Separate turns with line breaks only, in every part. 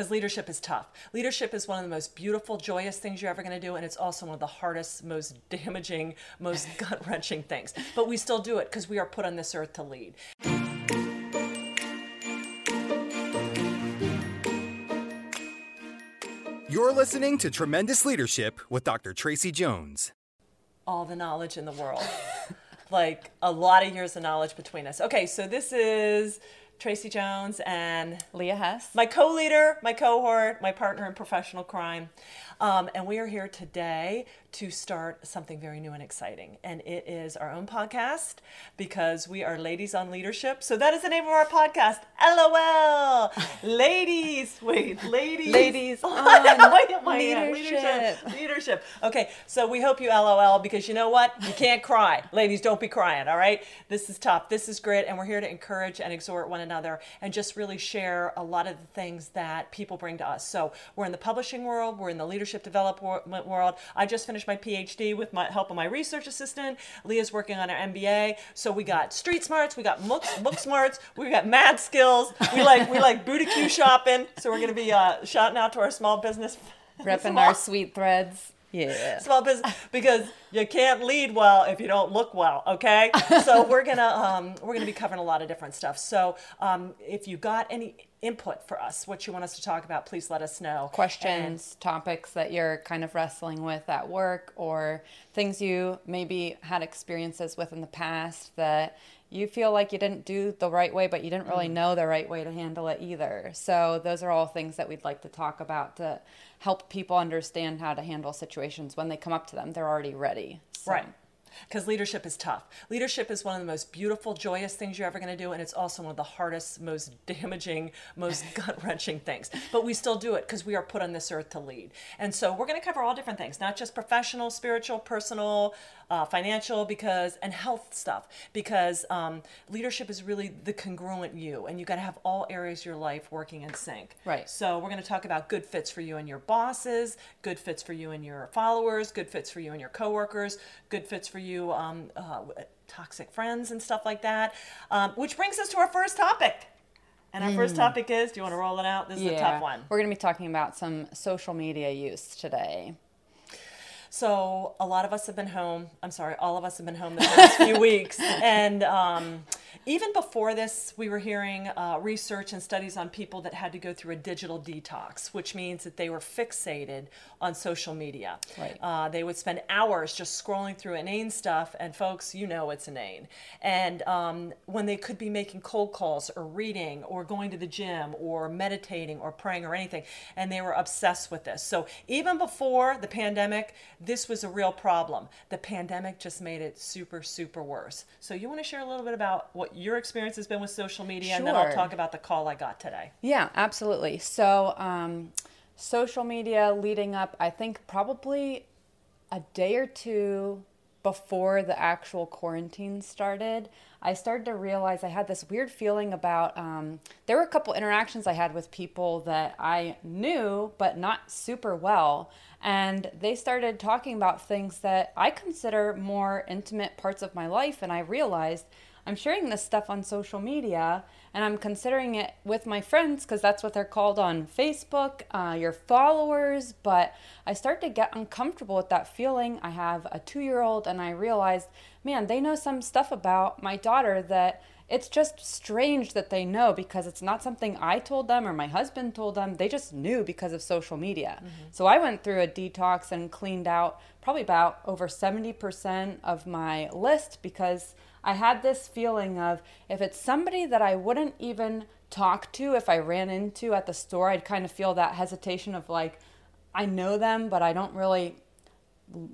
because leadership is tough. Leadership is one of the most beautiful, joyous things you're ever going to do, and it's also one of the hardest, most damaging, most gut wrenching things. But we still do it because we are put on this earth to lead.
You're listening to Tremendous Leadership with Dr. Tracy Jones.
All the knowledge in the world. like a lot of years of knowledge between us. Okay, so this is Tracy Jones and
Leah Hess,
my co leader, my cohort, my partner in professional crime. Um, and we are here today to start something very new and exciting. And it is our own podcast because we are Ladies on Leadership. So that is the name of our podcast. LOL. ladies. Wait, ladies.
Ladies on leadership.
leadership. Leadership. Okay, so we hope you LOL because you know what? You can't cry. Ladies, don't be crying, all right? This is tough. This is great. And we're here to encourage and exhort one another and just really share a lot of the things that people bring to us. So we're in the publishing world, we're in the leadership leadership development world. I just finished my PhD with my help of my research assistant. Leah's working on her MBA. So we got street smarts, we got book, book smarts, we got mad skills. We like we like boutique shopping. So we're gonna be uh, shouting out to our small business.
Repping our sweet threads. Yeah.
Small business because you can't lead well if you don't look well. Okay. So we're gonna um, we're gonna be covering a lot of different stuff. So um, if you got any input for us, what you want us to talk about, please let us know.
Questions, and, topics that you're kind of wrestling with at work, or things you maybe had experiences with in the past that you feel like you didn't do the right way, but you didn't really mm. know the right way to handle it either. So, those are all things that we'd like to talk about to help people understand how to handle situations when they come up to them. They're already ready.
So. Right because leadership is tough. Leadership is one of the most beautiful, joyous things you're ever going to do, and it's also one of the hardest, most damaging, most gut wrenching things. But we still do it because we are put on this earth to lead. And so we're going to cover all different things, not just professional, spiritual, personal, uh, financial, because and health stuff, because um, leadership is really the congruent you, and you got to have all areas of your life working in sync.
Right.
So we're going to talk about good fits for you and your bosses, good fits for you and your followers, good fits for you and your coworkers, good fits for you, um, uh, toxic friends and stuff like that. Um, which brings us to our first topic. And our mm. first topic is do you want to roll it out? This is yeah. a tough one.
We're going to be talking about some social media use today.
So a lot of us have been home. I'm sorry, all of us have been home the past few weeks, and um, even before this, we were hearing uh, research and studies on people that had to go through a digital detox, which means that they were fixated on social media.
Right.
Uh, they would spend hours just scrolling through inane stuff, and folks, you know it's inane. And um, when they could be making cold calls or reading or going to the gym or meditating or praying or anything, and they were obsessed with this. So even before the pandemic, this was a real problem. The pandemic just made it super, super worse. So you want to share a little bit about what your experience has been with social media,
sure.
and then I'll talk about the call I got today.
Yeah, absolutely. So. Um, social media leading up, I think probably a day or two before the actual quarantine started, I started to realize I had this weird feeling about. Um, there were a couple interactions I had with people that I knew, but not super well. And they started talking about things that I consider more intimate parts of my life. And I realized I'm sharing this stuff on social media and I'm considering it with my friends because that's what they're called on Facebook, uh, your followers. But I start to get uncomfortable with that feeling. I have a two year old, and I realized, man, they know some stuff about my daughter that it's just strange that they know because it's not something I told them or my husband told them. They just knew because of social media. Mm-hmm. So I went through a detox and cleaned out probably about over 70% of my list because I had this feeling of if it's somebody that I wouldn't even talk to if I ran into at the store, I'd kind of feel that hesitation of like, I know them, but I don't really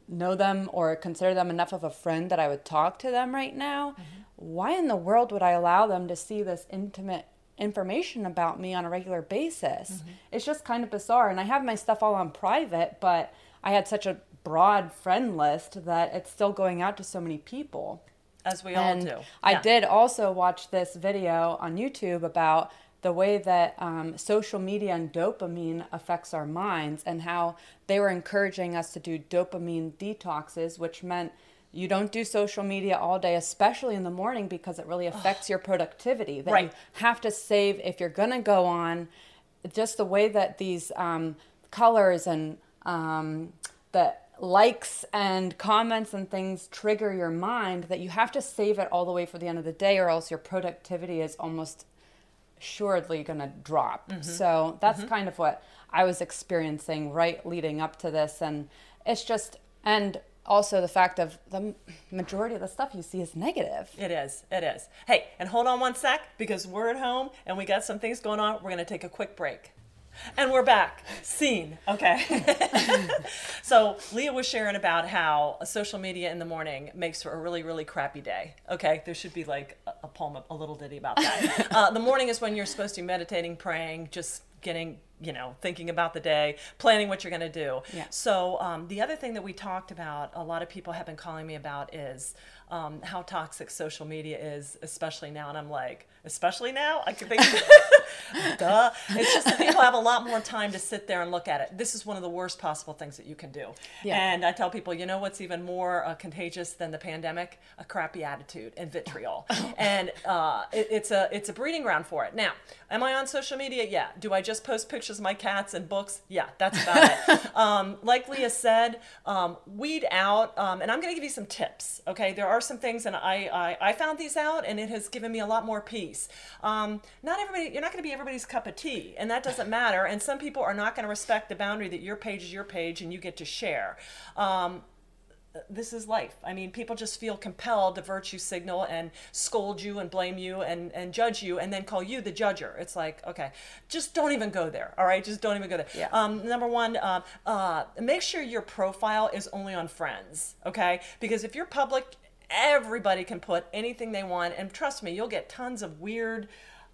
know them or consider them enough of a friend that I would talk to them right now. Mm-hmm. Why in the world would I allow them to see this intimate information about me on a regular basis? Mm-hmm. It's just kind of bizarre. And I have my stuff all on private, but I had such a broad friend list that it's still going out to so many people
as we and all do.
I yeah. did also watch this video on YouTube about the way that um, social media and dopamine affects our minds and how they were encouraging us to do dopamine detoxes, which meant you don't do social media all day, especially in the morning, because it really affects your productivity. That
right.
you have to save if you're going to go on just the way that these um, colors and um, the likes and comments and things trigger your mind that you have to save it all the way for the end of the day or else your productivity is almost assuredly going to drop.
Mm-hmm.
So that's kind of what I was experiencing right leading up to this. And it's just, and also the fact of the majority of the stuff you see is negative.
It is. It is. Hey, and hold on one sec because we're at home and we got some things going on. We're going to take a quick break. And we're back. Scene. Okay. so Leah was sharing about how social media in the morning makes for a really, really crappy day. Okay. There should be like a, a poem, a little ditty about that. uh, the morning is when you're supposed to be meditating, praying, just getting you know thinking about the day planning what you're going to do
Yeah.
so um, the other thing that we talked about a lot of people have been calling me about is um, how toxic social media is especially now and i'm like especially now i can think duh. It's just that people have a lot more time to sit there and look at it. This is one of the worst possible things that you can do.
Yeah.
and i tell people you know what's even more uh, contagious than the pandemic? A crappy attitude and vitriol. And uh, it, it's a it's a breeding ground for it. Now am i on social media? Yeah. Do i just post pictures of my cats and books? Yeah that's about it. Um, like leah said um, weed out um, and i'm going to give you some tips okay? There are some things and I, I i found these out and it has given me a lot more peace. Um, not everybody you're not going to be everybody's cup of tea and that doesn't matter and some people are not going to respect the boundary that your page is your page and you get to share um, this is life. I mean, people just feel compelled to virtue signal and scold you and blame you and, and judge you and then call you the judger. It's like, okay, just don't even go there. All right, just don't even go there.
Yeah.
Um, number one, uh, uh, make sure your profile is only on friends. Okay, because if you're public, everybody can put anything they want, and trust me, you'll get tons of weird.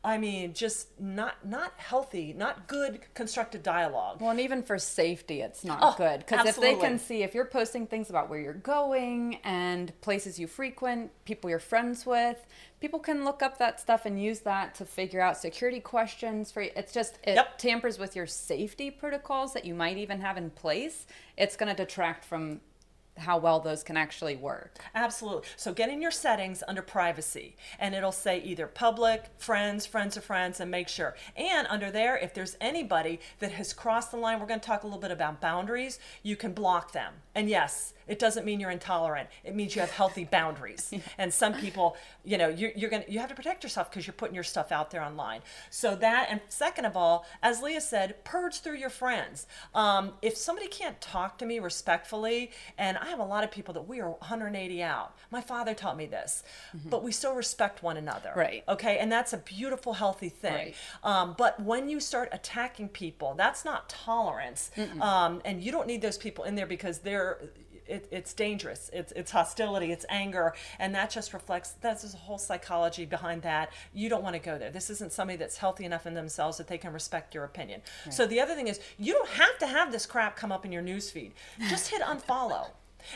I mean, just not not healthy, not good constructive dialogue.
Well, and even for safety, it's not
Oh,
good because if they can see if you're posting things about where you're going and places you frequent, people you're friends with, people can look up that stuff and use that to figure out security questions. For it's just it
Yep.
tampers with your safety protocols that you might even have in place. It's going to detract from how well those can actually work.
Absolutely. So get in your settings under privacy and it'll say either public, friends, friends of friends, and make sure. And under there, if there's anybody that has crossed the line, we're going to talk a little bit about boundaries, you can block them. And yes, it doesn't mean you're intolerant. It means you have healthy boundaries. And some people, you know, you're, you're going to, you have to protect yourself because you're putting your stuff out there online. So that, and second of all, as Leah said, purge through your friends. Um, if somebody can't talk to me respectfully, and I have a lot of people that we are 180 out. My father taught me this, but we still respect one another.
Mm-hmm. Right.
Okay. And that's a beautiful, healthy thing.
Right.
Um, but when you start attacking people, that's not tolerance. Um, and you don't need those people in there because they're. It, it's dangerous. It's it's hostility. It's anger, and that just reflects. That's a whole psychology behind that. You don't want to go there. This isn't somebody that's healthy enough in themselves that they can respect your opinion. So the other thing is, you don't have to have this crap come up in your newsfeed. Just hit unfollow.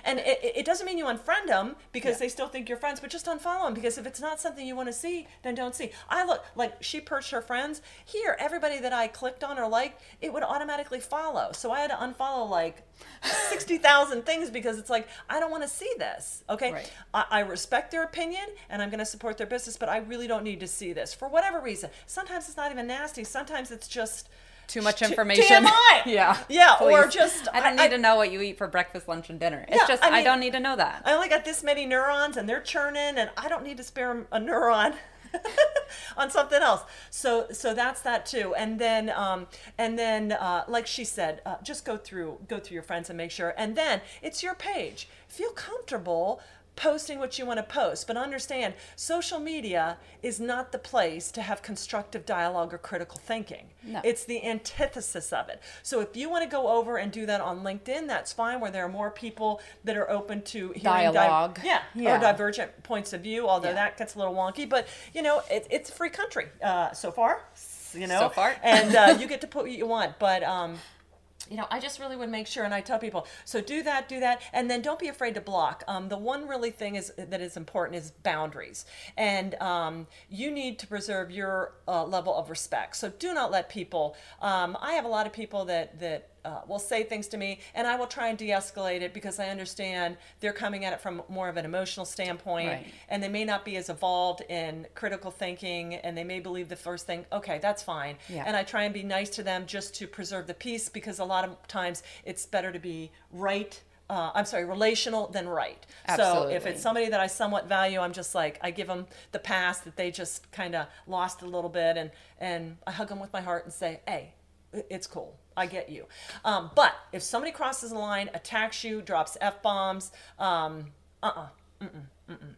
And it, it doesn't mean you unfriend them because they still think you're friends, but just unfollow them because if it's not something you want to see, then don't see. I look like she perched her friends. Here, everybody that I clicked on or liked, it would automatically follow. So I had to unfollow like 60,000 things because it's like, I don't want to see this. Okay.
Right.
I, I respect their opinion and I'm going to support their business, but I really don't need to see this for whatever reason. Sometimes it's not even nasty, sometimes it's just
Too much information.
TMI.
yeah.
Yeah. Or just
I don't need to know what you eat for breakfast, lunch, and dinner. It's
Yeah,
just
I
I, don't need to know that.
I only got this many neurons and they're churning and I don't need to spare a neuron on something else. So so that's that too. And then um, and then uh, like she said, uh, just go through go through your friends and make sure. And then it's your page. Feel comfortable posting what you want to post but understand social media is not the place to have constructive dialogue or critical thinking
No.
it's the antithesis of it. So if you want to go over and do that on LinkedIn, that's fine, where there are more people that are open to hearing di-
Dialogue.
yeah,
Yeah.
or divergent points of view. Although
Yeah.
that gets a little wonky, but you know, it, it's a free country uh, so far. You know,
So far.
and uh, you get to put what you want, but. Um, you know, I just really would make sure, and I tell people, so do that, do that, and then don't be afraid to block. Um, the one really thing is that is important is boundaries, and um, you need to preserve your uh, level of respect. So do not let people. Um, I have a lot of people that that uh, will say things to me, and I will try and de-escalate it because I understand they're coming at it from more of an emotional standpoint,
Right.
and they may not be as evolved in critical thinking, and they may believe the first thing. Okay, that's fine.
Yeah.
And I try and be nice to them just to preserve the peace because a lot of times it's better to be right. Uh, I'm sorry, relational than right. Absolutely. So if it's somebody that I somewhat value, I'm just like I give them the pass that they just kind of lost a little bit, and and I hug them with my heart and say, hey, it's cool. I get you. Um, but if somebody crosses the line, attacks you, drops f bombs, um, uh-uh,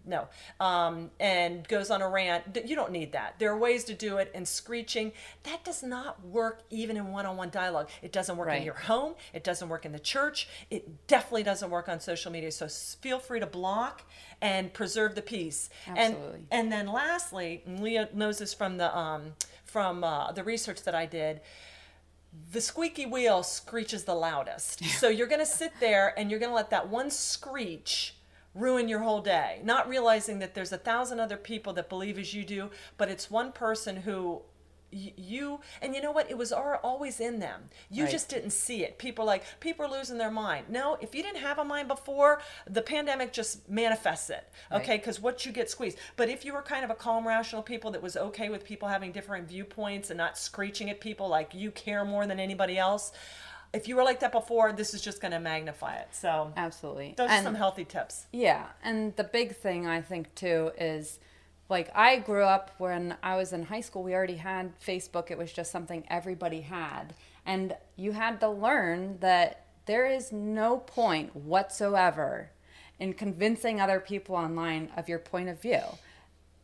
no, um, and goes on a rant. You don't need that. There are ways to do it, and screeching that does not work even in one-on-one dialogue. It doesn't work in your home. It doesn't work in the church. It definitely doesn't work on social media. So feel free to block and preserve the peace.
Absolutely.
And and then lastly, Leah knows this from the um, from uh, the research that I did the squeaky wheel screeches the loudest. So you're going to sit there and you're going to let that one screech ruin your whole day, not realizing that there's a thousand other people that believe as you do, but it's one person who you and you know what? It was al- always in them. You
Right.
just didn't see it. People like people are losing their mind. No if you didn't have a mind before the pandemic just manifests it okay?
Right.
because what you get squeezed. But if you were kind of a calm rational people that was okay with people having different viewpoints and not screeching at people like you care more than anybody else if you were like that before this is just going to magnify it. So
Absolutely.
those are some healthy tips.
Yeah, and the big thing I think too is like I grew up when I was in high school, we already had Facebook. It was just something everybody had. And you had to learn that there is no point whatsoever in convincing other people online of your point of view.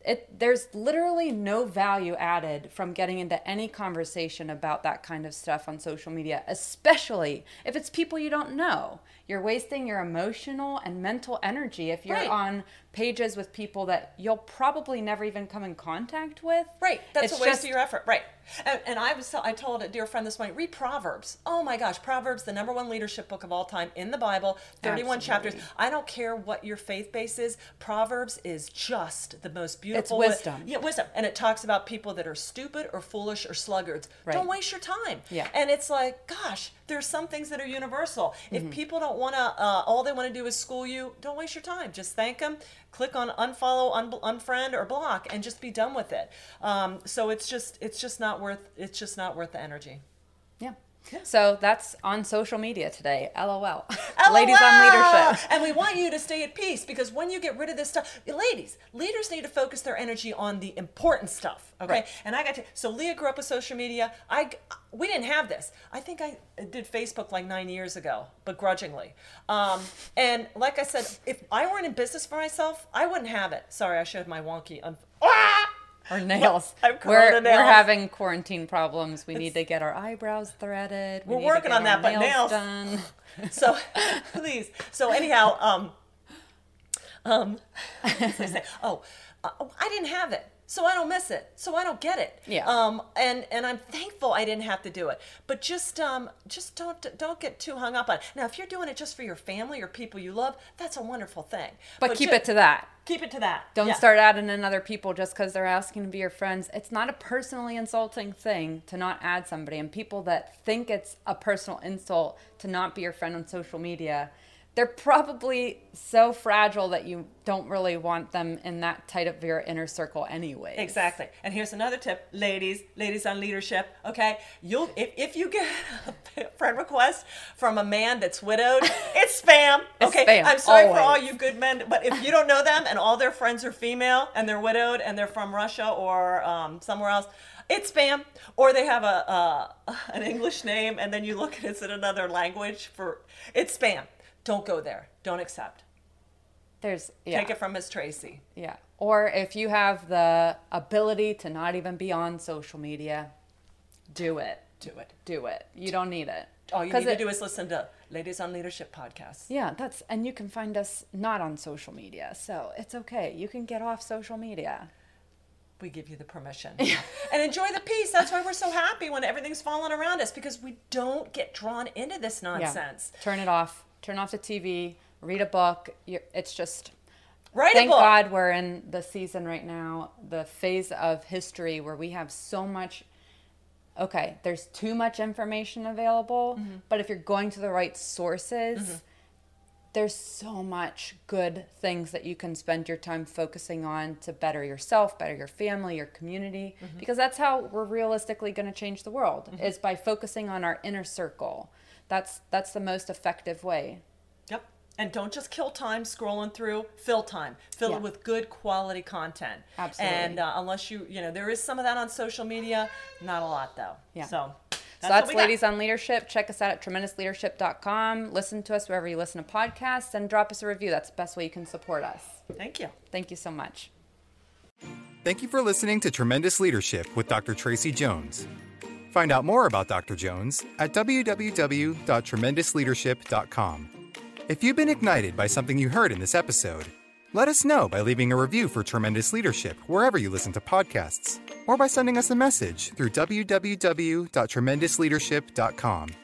It, there's literally no value added from getting into any conversation about that kind of stuff on social media, especially if it's people you don't know. You're wasting your emotional and mental energy if you're
Right.
on pages with people that you'll probably never even come in contact with.
Right, that's
It's
a waste
just-
of your effort. Right, and, and I was I told a dear friend this morning, read Proverbs. Oh my gosh, Proverbs, the number one leadership book of all time in the Bible, thirty-one chapters. I don't care what your faith base is. Proverbs is just the most beautiful.
It's wisdom.
Yeah, wisdom, and it talks about people that are stupid or foolish or sluggards.
Right.
Don't waste your time.
Yeah.
and it's like, gosh, there's some things that are universal.
Mm-hmm.
If people don't want to, uh, all they want to do is school you. Don't waste your time. Just thank them. Click on unfollow, un- unfriend, or block, and just be done with it. Um, so it's just, it's just not worth, it's just not worth the energy.
Yeah. So that's on social media today. LOL. Ladies on leadership.
And we want you to stay at peace because when you get rid of this stuff, ladies, leaders need to focus their energy on the important stuff. Okay.
Right.
And I got to, so Leah grew up with social media. I, we didn't have this. I think I did Facebook like nine years ago, begrudgingly. Um, and like I said, if I weren't in business for myself, I wouldn't have it. Sorry, I showed my wonky. Un- ah!
Our nails. We're,
corona
we're having quarantine problems. We need to get our eyebrows threaded. We to
working on that, but nails-
done.
so please so anyhow um um what I say? oh uh, i didn't have it so i don't miss it so i don't get it
Yeah.
um and and i'm thankful i didn't have to do it but just um just don't don't get too hung up on it now if you're doing it just for your family or people you love that's a wonderful thing
But, keep
ju-
it to that.
keep it to that
Don't
Yeah.
start adding in other people just because they're asking to be your friends. It's not a personally insulting thing to not add somebody. And people that think it's a personal insult to not be your friend on social media, they're probably so fragile that you don't really want them in that tight of your inner circle anyway.
Exactly. And here's another tip, ladies, ladies on leadership. Okay, you'll if, if you get a friend request from a man that's widowed, it's spam.
It's
okay,
spam,
I'm sorry for all you good men, but if you don't know them and all their friends are female and they're widowed and they're from Russia or um, somewhere else. It's spam, or they have a uh, an English name, and then you look and it's in another language. For it's spam. Don't go there. Don't accept.
There's yeah.
Take it from Miss Tracy.
Yeah. Or if you have the ability to not even be on social media, do it.
Do it.
Do it. You don't need it.
All you need
it-
to do is listen to Ladies on Leadership podcast.
Yeah, that's and you can find us not on social media. So it's okay. You can get off social media.
we give you the permission and enjoy the peace that's why we're so happy when everything's falling around us because we don't get drawn into this
Yeah.
nonsense
Turn it off. Turn off the TV. Read a book. You're, it's just
write
thank God we're in the season right now, the phase of history where we have so much okay, there's too much information available,
Mm-hmm.
but if you're going to the right sources, there's so much good things that you can spend your time focusing on to better yourself, better your family, your community,
Mm-hmm.
because that's how we're realistically going to change the world is by focusing on our inner circle. That's that's the most effective way.
Yep. And don't just kill time scrolling through. Fill time. Fill
Yeah.
it with good quality content.
Absolutely.
And uh, unless you, you know, there is some of that on social media. Not a lot though.
Yeah.
So.
So
what
that's
we got.
Ladies on Leadership. Check us out at tremendousleadership.com. Listen to us wherever you listen to podcasts and drop us a review. That's the best way you can support us.
Thank you.
Thank you so much.
Thank you for listening to Tremendous Leadership with Dr. Tracy Jones. Find out more about Dr. Jones at www.tremendousleadership.com. If you've been ignited by something you heard in this episode, let us know by leaving a review for Tremendous Leadership wherever you listen to podcasts, or by sending us a message through www.tremendousleadership.com.